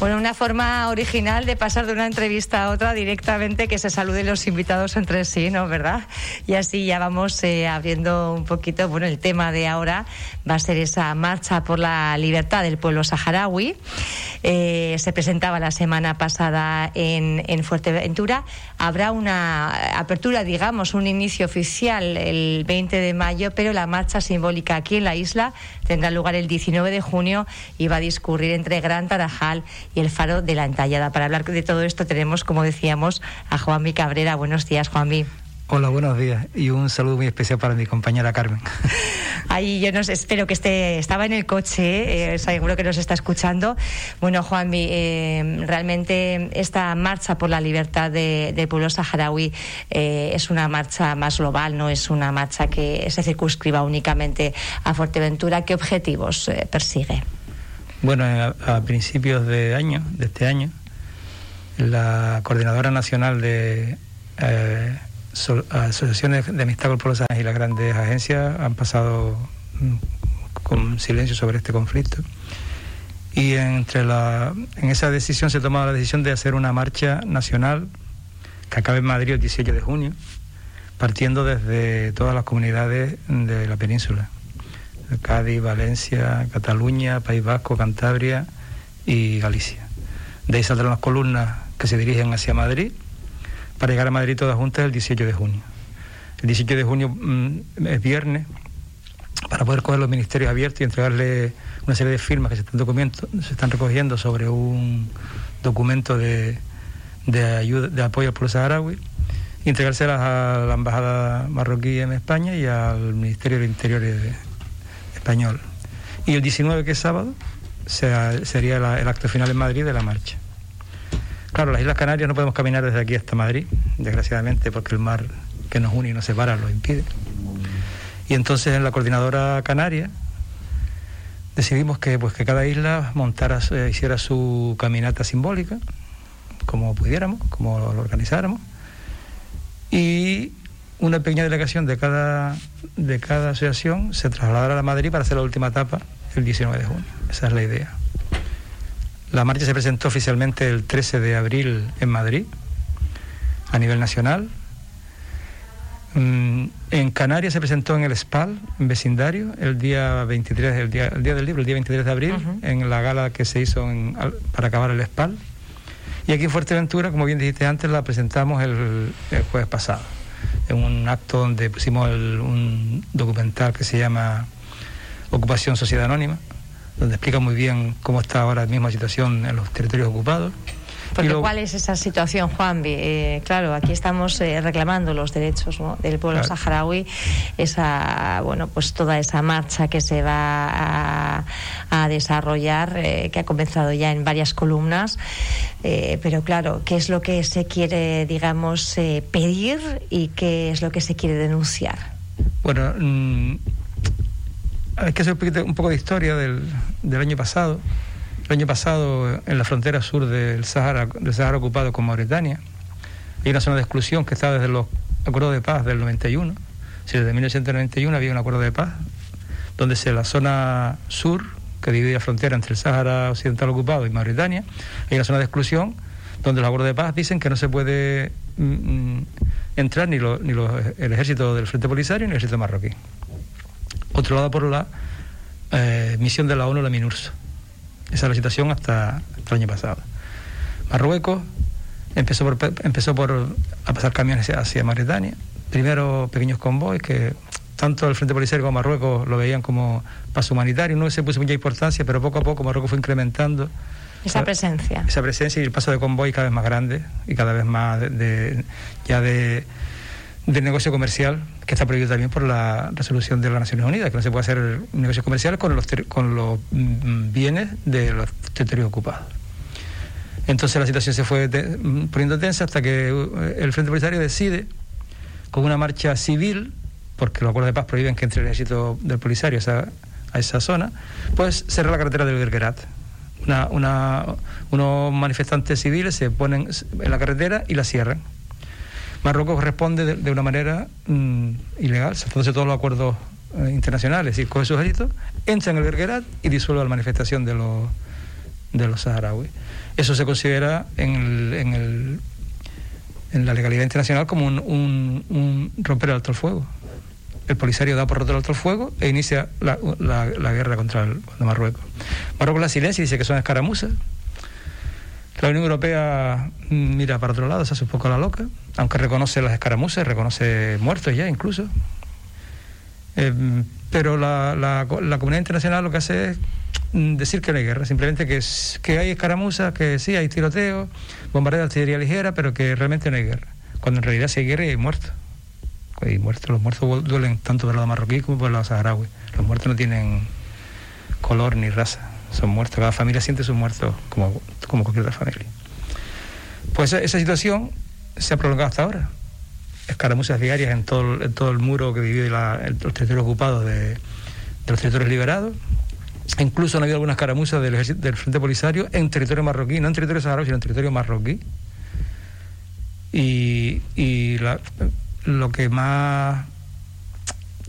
Bueno, una forma original de pasar de una entrevista a otra directamente, que se saluden los invitados entre sí, ¿no? ¿Verdad? Y así ya vamos eh, abriendo un poquito, bueno, el tema de ahora va a ser esa marcha por la libertad del pueblo saharaui. Eh, se presentaba la semana pasada en, en Fuerteventura. Habrá una apertura, digamos, un inicio oficial el 20 de mayo, pero la marcha simbólica aquí en la isla tendrá lugar el 19 de junio y va a discurrir entre Gran Tarajal y el Faro de la Entallada. Para hablar de todo esto tenemos, como decíamos, a Juanmi Cabrera. Buenos días, Juanmi. Hola, buenos días y un saludo muy especial para mi compañera Carmen. Ahí yo no espero que esté, estaba en el coche, eh, seguro que nos está escuchando. Bueno, Juanmi, eh, realmente esta marcha por la libertad del pueblo saharaui eh, es una marcha más global, no es una marcha que se circunscriba únicamente a Fuerteventura. ¿Qué objetivos persigue? Bueno, a, principios de año, de este año, la Coordinadora Nacional de eh, Asociaciones de Amistad con Pueblos y las grandes agencias han pasado mm, con silencio sobre este conflicto. Y entre la, en esa decisión se ha tomado la decisión de hacer una marcha nacional que acabe en Madrid el 18 de junio, partiendo desde todas las comunidades de la península. Cádiz, Valencia, Cataluña, País Vasco, Cantabria y Galicia. De ahí saldrán las columnas que se dirigen hacia Madrid para llegar a Madrid todas juntas el 18 de junio. El 18 de junio mm, es viernes para poder coger los ministerios abiertos y entregarle una serie de firmas que se están, se están recogiendo sobre un documento de, ayuda, de apoyo al pueblo saharaui entregárselas a la embajada marroquí en España y al Ministerio del Interior de, Y el 19, que es sábado, sería el acto final en Madrid de la marcha. Claro, las Islas Canarias no podemos caminar desde aquí hasta Madrid, desgraciadamente, porque el mar que nos une y nos separa lo impide. Y entonces en la coordinadora canaria decidimos que, pues, que cada isla montara, eh, hiciera su caminata simbólica, como pudiéramos, como lo organizáramos. Y una pequeña delegación de cada, de cada asociación se trasladará a Madrid para hacer la última etapa el 19 de junio. Esa es la idea. La marcha se presentó oficialmente el 13 de abril en Madrid, a nivel nacional. Mm, en Canarias se presentó en el SPAL, en vecindario, el día 23, el día, el día del libro, el día 23 de abril, en la gala que se hizo para acabar el SPAL. Y aquí en Fuerteventura, como bien dijiste antes, la presentamos el jueves pasado en un acto donde pusimos un documental que se llama Ocupación Sociedad Anónima, donde explica muy bien cómo está ahora mismo la situación en los territorios ocupados. Porque ¿cuál es esa situación, Juan? Eh, claro, aquí estamos eh, reclamando los derechos del pueblo saharaui, esa, bueno, pues toda esa marcha que se va a, desarrollar, eh, que ha comenzado ya en varias columnas, pero claro, ¿qué es lo que se quiere, digamos, pedir y qué es lo que se quiere denunciar? Bueno, mm, hay que hacer un, poco de historia del, del año pasado. El año pasado, en la frontera sur del Sahara, del Sahara ocupado con Mauritania, hay una zona de exclusión que está desde los acuerdos de paz del 91. Si desde 1991 había un acuerdo de paz, donde se la zona sur, que divide la frontera entre el Sahara Occidental ocupado y Mauritania, hay una zona de exclusión donde los acuerdos de paz dicen que no se puede mm, mm, entrar ni, ni el ejército del Frente Polisario ni el ejército marroquí. Controlada por la eh, misión de la ONU, la MINURSO. Esa es la situación hasta, el año pasado. Marruecos empezó por, empezó por a pasar camiones hacia Mauritania. Primero pequeños convoys que tanto el Frente Polisario como Marruecos lo veían como paso humanitario. No se puso mucha importancia, pero poco a poco Marruecos fue incrementando esa presencia. Esa presencia y el paso de convoy cada vez más grande y cada vez más de, ya de, de negocio comercial que está prohibido también por la resolución de las Naciones Unidas, que no se puede hacer negocios comerciales con los, con los mm, bienes de los territorios ocupados. Entonces la situación se fue mm, poniendo tensa hasta que uh, el Frente Polisario decide, con una marcha civil, porque los acuerdos de paz prohíben que entre el ejército del Polisario a esa, zona, pues cerrar la carretera del Gergerat. Una, unos manifestantes civiles se ponen en la carretera y la cierran Marruecos responde de, una manera mm, ilegal, saltándose todos los acuerdos eh, internacionales, es decir, coge su ejército, entra en el Bergerat y disuelve la manifestación de los, de los saharauis. Eso se considera en, el, en, el, en la legalidad internacional como un, un, romper el alto el fuego. El Polisario da por roto el alto el fuego e inicia la, la, guerra contra, el, Marruecos. Marruecos la silencia y dice que son escaramuzas. La Unión Europea mira para otro lado, se hace un poco la loca, aunque reconoce las escaramuzas, reconoce muertos ya incluso. Eh, pero la, la, la, comunidad internacional lo que hace es mm, decir que no hay guerra, simplemente que, que hay escaramuzas, que sí, hay tiroteos, bombardeo de artillería ligera, pero que realmente no hay guerra. Cuando en realidad sí hay guerra y hay muertos. Y muertos, los muertos duelen tanto por el lado marroquí como por el lado saharaui. Los muertos no tienen color ni raza, son muertos. Cada familia siente sus muertos como, como cualquier otra familia. Pues esa, situación se ha prolongado hasta ahora escaramuzas diarias en todo, en todo el muro que divide los territorios ocupados de, los territorios liberados. incluso han habido algunas escaramuzas del, del Frente Polisario en territorio marroquí, no en territorio saharaui, sino en territorio marroquí. Y, lo que más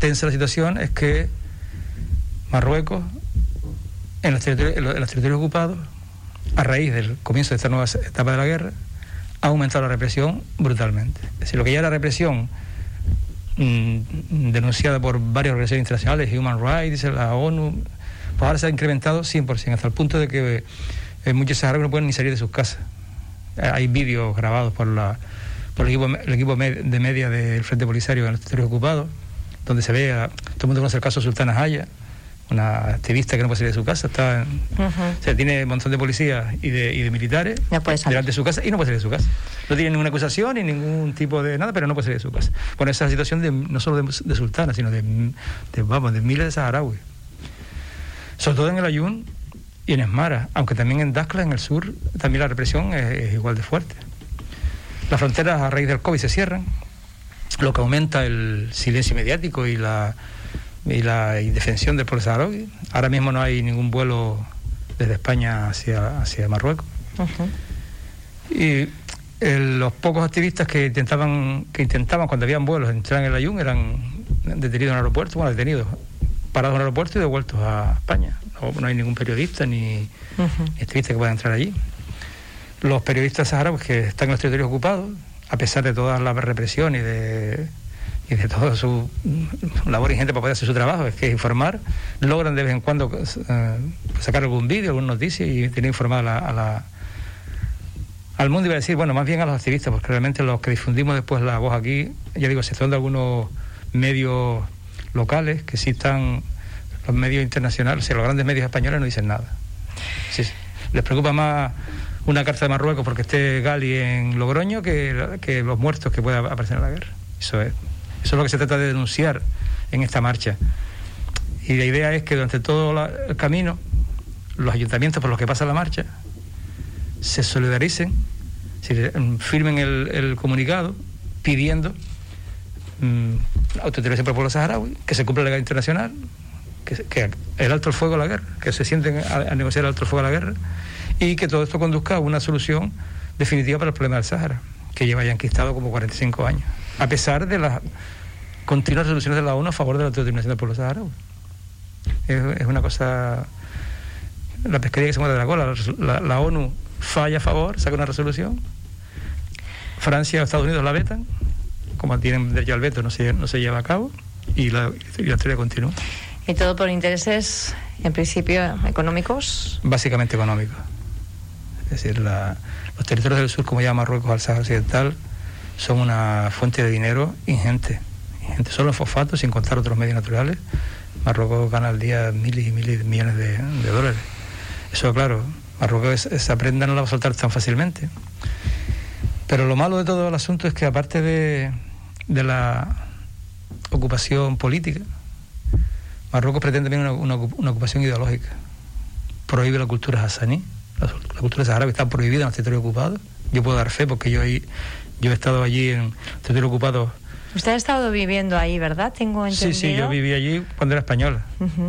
tensa la situación es que Marruecos, en los territorios, en ocupados, a raíz del comienzo de esta nueva etapa de la guerra, ha aumentado la represión brutalmente. Es decir, lo que ya era represión mm, denunciada por varias organizaciones internacionales, Human Rights, la ONU, pues ahora se ha incrementado 100%, hasta el punto de que eh, muchos saharauis no pueden ni salir de sus casas. Eh, hay vídeos grabados por, la, por el equipo, el equipo de media del Frente Polisario en los territorios ocupados, donde se ve, a, todo el mundo conoce el caso de Sultana Haya, una activista que no puede salir de su casa, está, o sea, tiene un montón de policías y de, y de militares delante de su casa y no puede salir de su casa. No tiene ninguna acusación ni ningún tipo de nada, pero no puede salir de su casa. Bueno, esa es la situación de, no solo de, Sultana, sino de, vamos, de miles de saharauis. Sobre todo en el Ayun y en Esmara, aunque también en Dakhla, en el sur, también la represión es, igual de fuerte. Las fronteras a raíz del COVID se cierran, lo que aumenta el silencio mediático y la y la indefensión del pueblo saharaui. Ahora mismo no hay ningún vuelo desde España hacia, hacia Marruecos. Y los pocos activistas que intentaban, que intentaban cuando habían vuelos entrar en el Ayun eran detenidos en el aeropuerto, bueno, detenidos, parados en el aeropuerto y devueltos a España. No, hay ningún periodista ni, activista que pueda entrar allí. Los periodistas saharauis que están en los territorios ocupados, a pesar de toda la represión y de y de toda su labor ingente para poder hacer su trabajo, es que informar, logran de vez en cuando eh, sacar algún vídeo, alguna noticia y tener informada a la, al mundo, iba a decir, bueno, más bien a los activistas, porque realmente los que difundimos después la voz aquí, ya digo, excepción de algunos medios locales, que sí están, los medios internacionales, o sea, los grandes medios españoles no dicen nada. les preocupa más una carta de Marruecos porque esté Gali en Logroño que, que los muertos que pueda aparecer en la guerra. Eso es. Eso es lo que se trata de denunciar en esta marcha. Y la idea es que durante todo el camino, los ayuntamientos por los que pasa la marcha se solidaricen, mm, firmen el, comunicado pidiendo mmm, autodeterminación por el pueblo saharaui, que se cumpla la ley internacional, que, el alto el fuego a la guerra, que se sienten a, negociar el alto el fuego a la guerra y que todo esto conduzca a una solución definitiva para el problema del Sahara, que lleva ya enquistado como 45 años, a pesar de las continuas resoluciones de la ONU a favor de la autodeterminación del pueblo saharaui. Es, una cosa. La pesquería que se mueve de la cola. La, ONU falla a favor, saca una resolución. Francia o Estados Unidos la vetan. Como tienen derecho al veto, no se, no se lleva a cabo. Y la, historia continúa. ¿Y todo por intereses, en principio, económicos? Básicamente económicos. Es decir, los territorios del sur, como llama Marruecos al Sahara Occidental, son una fuente de dinero ingente gente solo fosfato, sin contar otros medios naturales, Marruecos gana al día miles y miles de millones de, dólares. Eso, claro, Marruecos esa prenda no la va a soltar tan fácilmente. Pero lo malo de todo el asunto es que aparte de, de la ocupación política, Marruecos pretende también una, una, ocupación ideológica. Prohíbe la cultura hasaní, la, la cultura árabe está prohibida en los territorios ocupados. Yo puedo dar fe porque yo, ahí, yo he estado allí en territorios ocupados Usted ha estado viviendo ahí, ¿verdad? Tengo entendido. Sí, sí, yo viví allí cuando era española.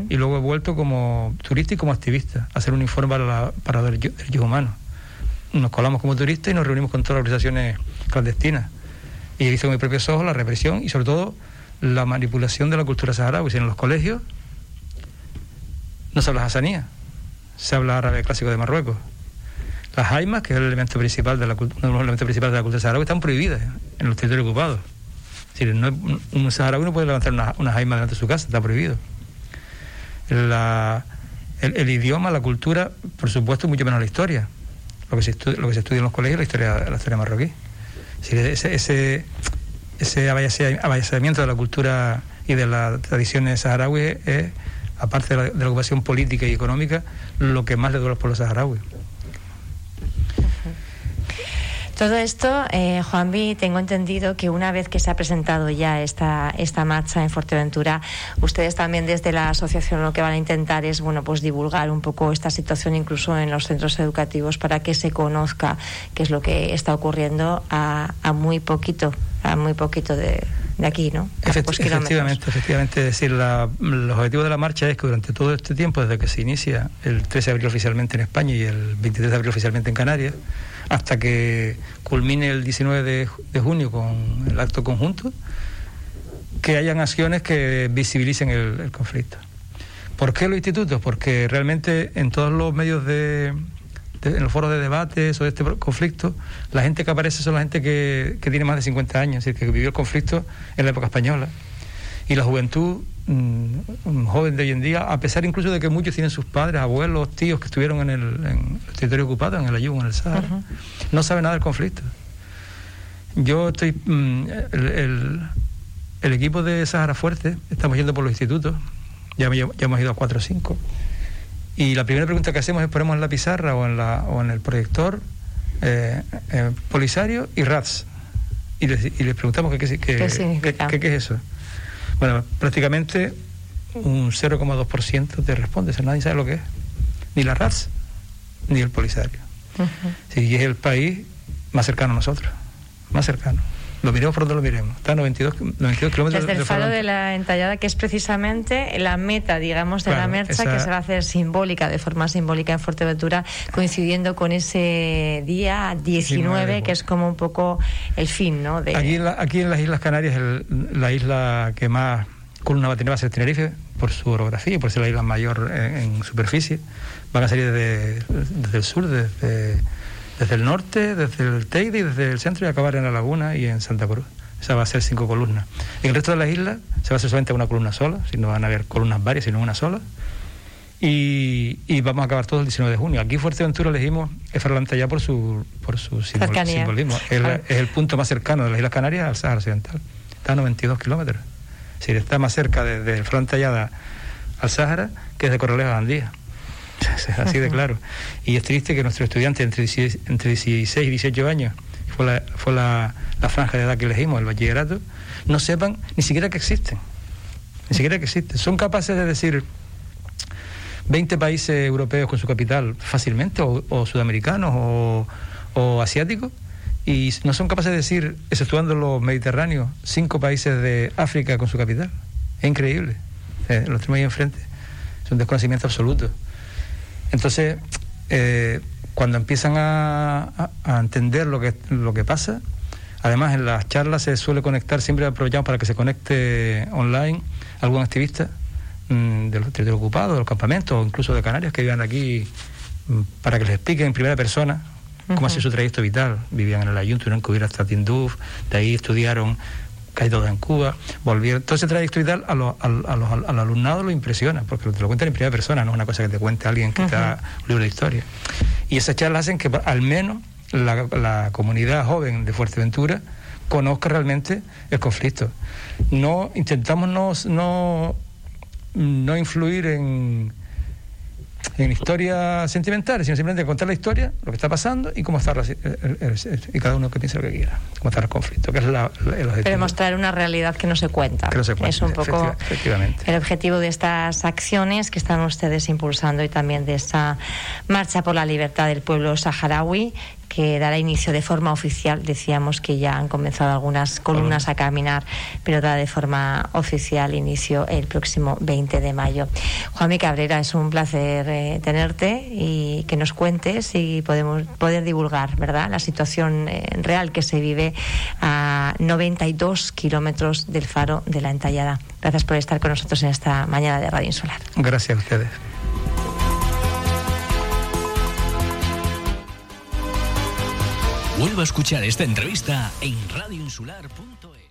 Y luego he vuelto como turista y como activista a hacer un informe para, la, para derechos humanos. Nos colamos como turistas y nos reunimos con todas las organizaciones clandestinas. Y he visto con mis propios ojos la represión y sobre todo la manipulación de la cultura saharaui. En los colegios no se habla hasanía. se habla árabe clásico de Marruecos. Las jaimas, que es el elemento principal de la, uno de los elementos principales de la cultura saharaui, están prohibidas en los territorios ocupados. Es decir, no, un saharaui no puede levantar una, jaima delante de su casa, está prohibido. El, idioma, la cultura, por supuesto, mucho menos la historia. Lo que se estudia, lo que se estudia en los colegios, la historia, la historia marroquí. Es ese, ese, ese de la cultura y de las tradiciones saharauis es, aparte de la, ocupación política y económica, lo que más le duele a los pueblos saharauis. Todo esto, eh, Juanvi, tengo entendido que una vez que se ha presentado ya esta, esta marcha en Fuerteventura, ustedes también desde la asociación lo que van a intentar es bueno pues divulgar un poco esta situación incluso en los centros educativos para que se conozca qué es lo que está ocurriendo a, a muy poquito, a muy poquito de, de aquí, ¿no? efectivamente, efectivamente. Es decir, la, el objetivo de la marcha es que durante todo este tiempo, desde que se inicia el 13 de abril oficialmente en España y el 23 de abril oficialmente en Canarias, hasta que culmine el 19 de, junio con el acto conjunto, que hayan acciones que visibilicen el, conflicto. ¿Por qué los institutos? Porque realmente en todos los medios de, en los foros de debate sobre este conflicto, la gente que aparece son la gente que, que tiene más de 50 años, es decir, que vivió el conflicto en la época española. Y la juventud un joven de hoy en día, a pesar incluso de que muchos tienen sus padres, abuelos, tíos que estuvieron en el, territorio ocupado, en el Ayú, en el Sahara, no saben nada del conflicto. Yo estoy. Mm, el, el, equipo de Sahara Fuerte, estamos yendo por los institutos, ya, ya, hemos ido a cuatro o cinco, y la primera pregunta que hacemos es ponemos en la pizarra o en, la, o en el proyector eh, eh, Polisario y RATS. Y les, y les preguntamos qué, qué, qué, qué, qué es eso. Bueno, prácticamente un 0,2% te responde, o nadie sabe lo que es. Ni la RAS, ni el Polisario. y es el país más cercano a nosotros, más cercano. Lo miremos por donde lo miremos. Está a 92, 92 kilómetros Desde el faro de la entallada, que es precisamente la meta, digamos, de la mercha que se va a hacer simbólica, de forma simbólica en Fuerteventura, coincidiendo con ese día 19, que es como un poco el fin, ¿no? De... Aquí, en aquí en las Islas Canarias, la isla que más columna va a tener va a ser Tenerife, por su orografía y por ser la isla mayor en, superficie. Van a salir desde, desde el sur, desde desde el norte, desde el Teide y desde el centro y acabar en la laguna y en Santa Cruz. Esa va a ser cinco columnas. En el resto de las islas se va a hacer solamente una columna sola, si no van a haber columnas varias, sino una sola. Y, vamos a acabar todo el 19 de junio. Aquí Fuerteventura elegimos Ferrolanta ya por su, por su simbolismo. Es, es, el punto más cercano de las Islas Canarias al Sahara Occidental. Está a 92 kilómetros. Es decir, está más cerca de, de Frantallada al Sahara que de Corralejo a Andía. Así de claro. Y es triste que nuestros estudiantes entre 16, entre 16 y 18 años, fue, la, fue la, franja de edad que elegimos, el bachillerato, no sepan ni siquiera que existen. Ni siquiera que existen. Son capaces de decir 20 países europeos con su capital fácilmente, o, sudamericanos, o, o asiáticos, y no son capaces de decir, exceptuando los mediterráneos, cinco países de África con su capital. Es increíble. Eh, los tenemos ahí enfrente. Es un desconocimiento absoluto. Entonces, eh, cuando empiezan a, entender lo que, lo que pasa, además en las charlas se suele conectar, siempre aprovechamos para que se conecte online algún activista mm, de los territorios ocupados, de los campamentos, o incluso de Canarias que vivan aquí, mm, para que les explique en primera persona cómo ha sido su trayecto vital. Vivían en el Ayuntamiento, en Cubira hasta Tinduf, de ahí estudiaron caído en Cuba, volvieron. Todo ese trayecto y tal a los, al alumnado lo impresiona, porque te lo cuentan en primera persona, no es una cosa que te cuente alguien que está un libro de historia. Y esas charlas hacen que al menos la, comunidad joven de Fuerteventura conozca realmente el conflicto. No intentamos no, no, no influir en en historia sentimental, sino simplemente contar la historia, lo que está pasando y cómo está y cada uno que piense lo que quiera, cómo está el conflicto, que es la, el objetivo. Pero mostrar una realidad que no se cuenta. Que no se cuenta es un poco el objetivo de estas acciones que están ustedes impulsando y también de esa marcha por la libertad del pueblo saharaui que dará inicio de forma oficial. Decíamos que ya han comenzado algunas columnas a caminar, pero dará de forma oficial inicio el próximo 20 de mayo. Juanmi Cabrera, es un placer eh, tenerte y que nos cuentes y podemos poder divulgar, ¿verdad?, la situación eh, real que se vive a 92 kilómetros del faro de la Entallada. Gracias por estar con nosotros en esta mañana de Radio Insular. Gracias a ustedes. Vuelva a escuchar esta entrevista en radioinsular.es.